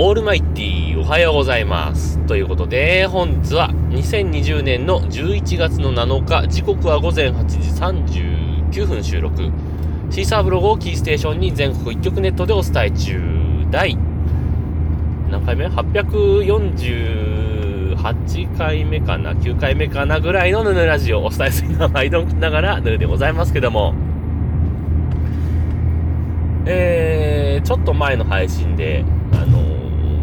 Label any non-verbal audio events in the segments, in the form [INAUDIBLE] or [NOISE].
オールマイティーおはようございます。ということで、本日は2020年の11月の7日、時刻は午前8時39分収録。シーサーブログをキーステーションに全国一曲ネットでお伝え中。第、何回目 ?848 回目かな ?9 回目かなぐらいのヌヌラジオをお伝えするのは毎度ながらヌヌでございますけども。えー、ちょっと前の配信で、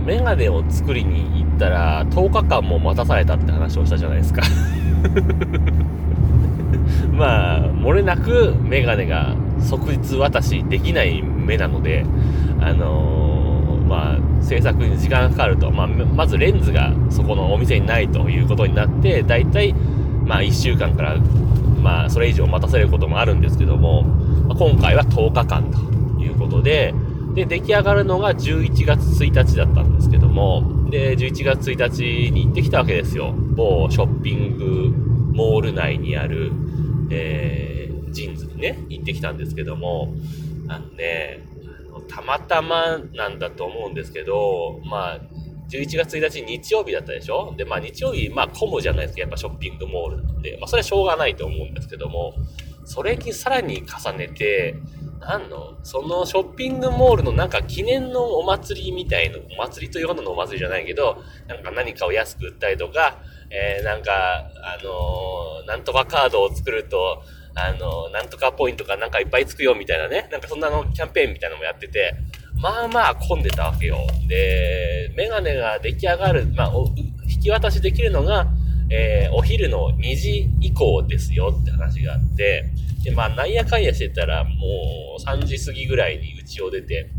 メガネを作りに行ったら10日間も待たされたって話をしたじゃないですか。[LAUGHS] まあ、漏れなくメガネが即日渡しできない目なので、あのー、まあ、制作に時間がかかると、まあ、まずレンズがそこのお店にないということになって、だいたい、まあ、1週間から、まあ、それ以上待たせることもあるんですけども、まあ、今回は10日間ということで、で、出来上がるのが11月1日だったんですけども、で、11月1日に行ってきたわけですよ。某ショッピングモール内にある、えー、 JINS にね、行ってきたんですけども、あのね、あのたまたまなんだと思うんですけど、まあ、11月1日日曜日だったでしょ？で、まあ日曜日、まあ混むじゃないですか、やっぱショッピングモールなんで、まあそれはしょうがないと思うんですけども、それにさらに重ねて、なんの？そのショッピングモールのなんか記念のお祭りみたいな、お祭りというほどのお祭りじゃないけど、なんか何かを安く売ったりとか、えー、なんか、あのー、なんとかカードを作ると、あのー、なんとかポイントがなんかいっぱいつくよみたいなね、なんかそんなのキャンペーンみたいなのもやってて、まあまあ混んでたわけよ。で、メガネが出来上がる、まあ、引き渡しできるのが、えー、お昼の2時以降ですよって話があって、で、まあ、なんやかんやしてたら、もう3時過ぎぐらいに家を出て、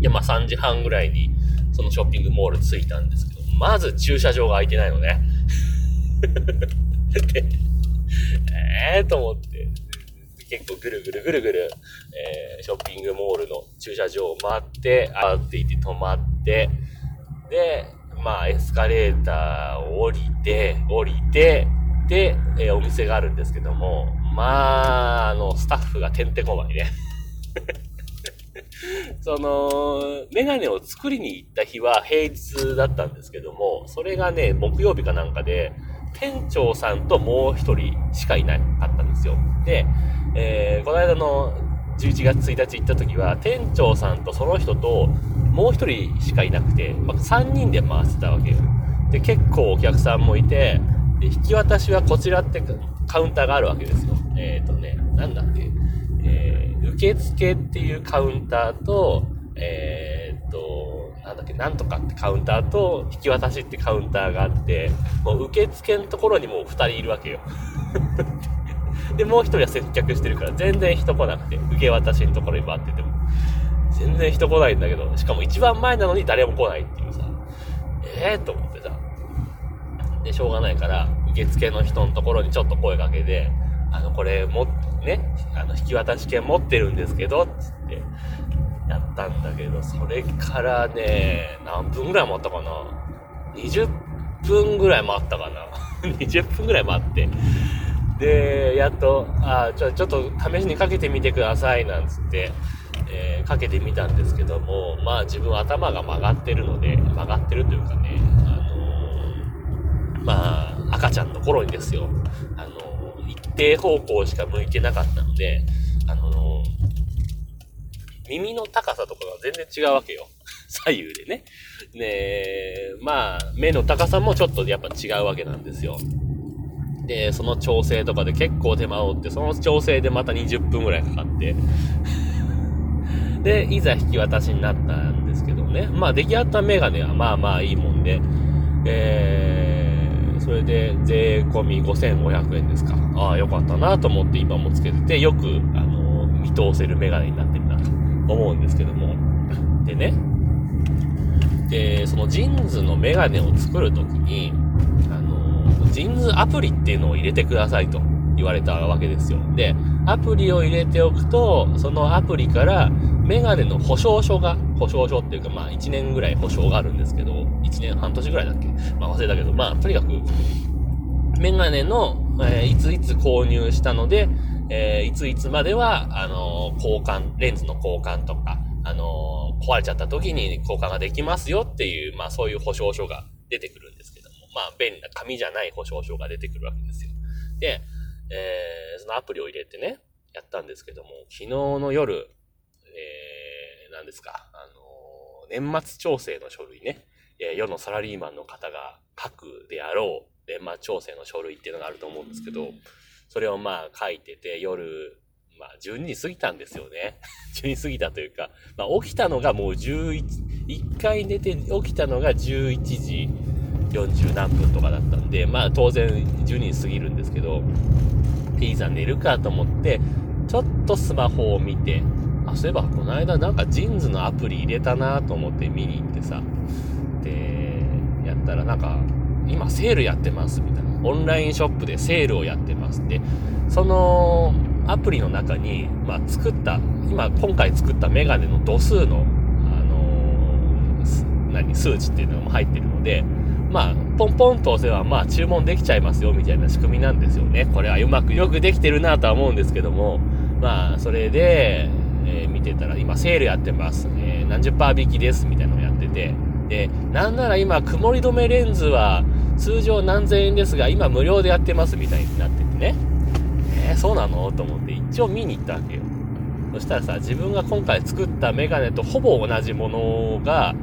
で、まあ3時半ぐらいに、そのショッピングモール着いたんですけど、まず駐車場が空いてないのね。[LAUGHS] ええ、と思って、結構ぐるぐるぐるぐる、えー、ショッピングモールの駐車場を回って、あっていて止まって、で、まあエスカレーターを降りて、降りて、で、えー、お店があるんですけども、まあ、あの、スタッフがてんてこまいね。[LAUGHS] その、メガネを作りに行った日は平日だったんですけども、それがね、木曜日かなんかで、店長さんともう一人しかいなかったんですよ。で、えー、この間の11月1日行った時は、店長さんとその人ともう一人しかいなくて、まあ、3人で回ってたわけよ。で、結構お客さんもいて、で引き渡しはこちらってカウンターがあるわけですよ。えっ、ー、とね、なんだっけ、えー、受付っていうカウンターと、えっ、ー、と、なんだっけ、なんとかってカウンターと、引き渡しってカウンターがあって、もう受付のところにもう二人いるわけよ。[LAUGHS] で、もう一人は接客してるから、全然人来なくて、受け渡しのところに待ってても、全然人来ないんだけど、しかも一番前なのに誰も来ないっていうさ、ええー、と思ってさ、で、しょうがないから、受付の人のところにちょっと声かけて、あの、これも、ね、あの、引き渡し券持ってるんですけど、つって、やったんだけど、それからね、何分ぐらい待ったかな ?20 分ぐらい待ったかな [LAUGHS] ?20 分ぐらい待って。で、やっと、あ、ちょ、ちょっと試しにかけてみてください、なんつって、えー、かけてみたんですけども、まあ自分頭が曲がってるので、曲がってるというかねあの、まあ、赤ちゃんの頃にですよ、あの、一定方向しか向いてなかったので、あの、耳の高さとかが全然違うわけよ。[LAUGHS] 左右でね。で、まあ、目の高さもちょっとやっぱ違うわけなんですよ。で、その調整とかで結構手間を追って、その調整でまた20分ぐらいかかって、[LAUGHS] で、いざ引き渡しになったんですけどね。まあ、出来上がったメガネはまあまあいいもんで、えーそれで税込み5500円ですか。ああ、よかったなと思って今もつけてて、よく、あの、見通せるメガネになってるなと思うんですけども。でね、で、そのジーンズのメガネを作るときに、あの、ジーンズアプリっていうのを入れてくださいと言われたわけですよ。で、アプリを入れておくと、そのアプリからメガネの保証書が、保証書っていうかまあ1年ぐらい保証があるんですけど、1年半年ぐらいだっけ？まあ忘れたけど、まあとにかく、メガネの、えー、いついつ購入したので、えー、いついつまでは、あのー、交換、レンズの交換とか、あの壊れちゃった時に交換ができますよっていう、まあそういう保証書が出てくるんですけども、まあ便利な紙じゃない保証書が出てくるわけですよ。で、え、そのアプリを入れてね、やったんですけども、昨日の夜、何ですか、あのー、年末調整の書類ね、えー、世のサラリーマンの方が書くであろう年末調整の書類っていうのがあると思うんですけど、それをまあ書いてて、夜、まあ12時過ぎたんですよね。[LAUGHS] 12時過ぎたというか、まあ起きたのがもう11、1回寝て起きたのが11時40何分とかだったんで、まあ当然12時過ぎるんですけど、いざ寝るかと思って、ちょっとスマホを見て、あ、そういえばこの間なんかジーンズのアプリ入れたなと思って見に行ってさ、で、やったらなんか、今セールやってますみたいな。オンラインショップでセールをやってます。で、そのアプリの中に、まあ作った、今、今回作ったメガネの度数の、あのー、何、数値っていうのも入ってるので、まあ、ポンポンと押せば、まあ、注文できちゃいますよ、みたいな仕組みなんですよね。これはうまくよくできてるなとは思うんですけども、まあ、それで、えー、見てたら、今、セールやってます。えー、何十パー引きです、みたいなのをやってて、で、なんなら今、曇り止めレンズは、通常何千円ですが、今無料でやってますみたいになっててね。えー、そうなの？と思って一応見に行ったわけよ。そしたらさ、自分が今回作ったメガネとほぼ同じものが、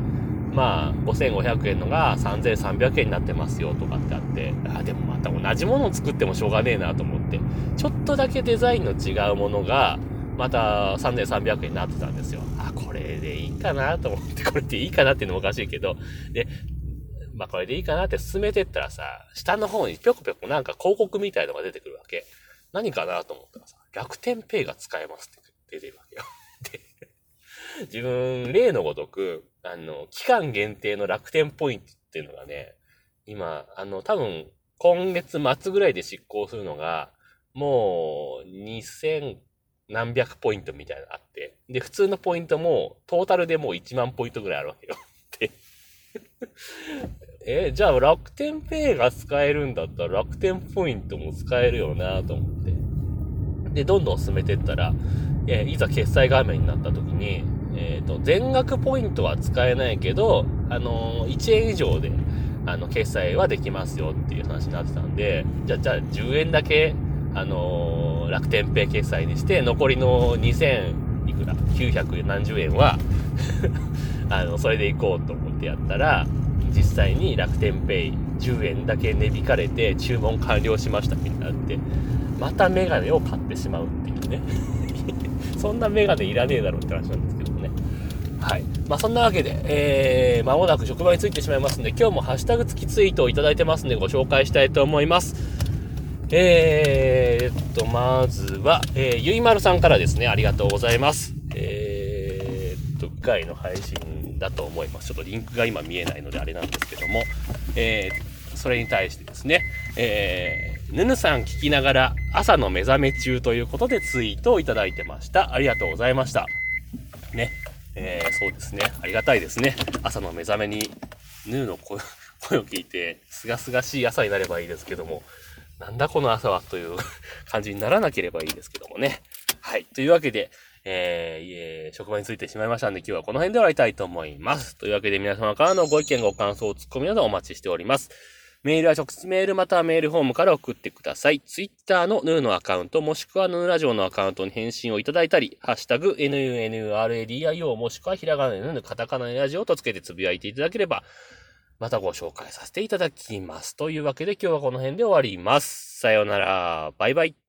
まあ、5500円のが3300円になってますよとかってあって、あ、でもまた同じものを作ってもしょうがねえなと思って、ちょっとだけデザインの違うものが、また3300円になってたんですよ。あ、これでいいかなと思って、これでいいかなっていうのもおかしいけど、で、まあこれでいいかなって進めてったらさ、下の方にぴょこぴょこなんか広告みたいのが出てくるわけ。何かなと思ったらさ、楽天ペイが使えますって出てるわけよ。[LAUGHS] で、自分、例のごとく、あの、期間限定の楽天ポイントっていうのがね、今、あの、多分、今月末ぐらいで執行するのが、もう、2000何百ポイントみたいなのあって、で、普通のポイントも、トータルでもう1万ポイントぐらいあるわけよ。で、え、じゃあ楽天ペイが使えるんだったら楽天ポイントも使えるよなと思って。で、どんどん進めてったら、えいざ決済画面になった時に、えっ、ー、と、全額ポイントは使えないけど、あのー、1円以上で、あの、決済はできますよっていう話になってたんで、じゃあ、じゃあ10円だけ、あのー、楽天ペイ決済にして、残りの2000いくら ?900 円は [LAUGHS] あの、それで行こうと思ってやったら、実際に楽天ペイ10円だけ値引かれて注文完了しましたみたいになって、またメガネを買ってしまうっていうね。[LAUGHS] そんなメガネいらねえだろうって話なんですけどね。はい。まあ、そんなわけで、えー、間もなく職場に着いてしまいますんで、今日もハッシュタグ付きツイートをいただいてますんで、ご紹介したいと思います。えー、っと、まずは、えー、ゆいまるさんからですね、ありがとうございます。えー、っと、回の配信だと思います。ちょっとリンクが今見えないのであれなんですけども、えー、それに対してですね、えー、ぬぬさん聞きながら朝の目覚め中ということでツイートをいただいてました。ありがとうございました。ね。えー、そうですね。ありがたいですね。朝の目覚めに、ヌーの [LAUGHS] 声を聞いて、すがすがしい朝になればいいですけども、なんだこの朝はという [LAUGHS] 感じにならなければいいですけどもね。はい。というわけで、えー、職場についてしまいましたんで、今日はこの辺で終わりたいと思います。というわけで皆様からのご意見、ご感想、ツッコミなどお待ちしております。メールは直接メールまたはメールフォームから送ってください。ツイッターのヌーのアカウント、もしくはヌーラジオのアカウントに返信をいただいたり、ハッシュタグ、NUNRADIO もしくはひらがなのヌーカタカナラジオとつけてつぶやいていただければ、またご紹介させていただきます。というわけで今日はこの辺で終わります。さようなら。バイバイ。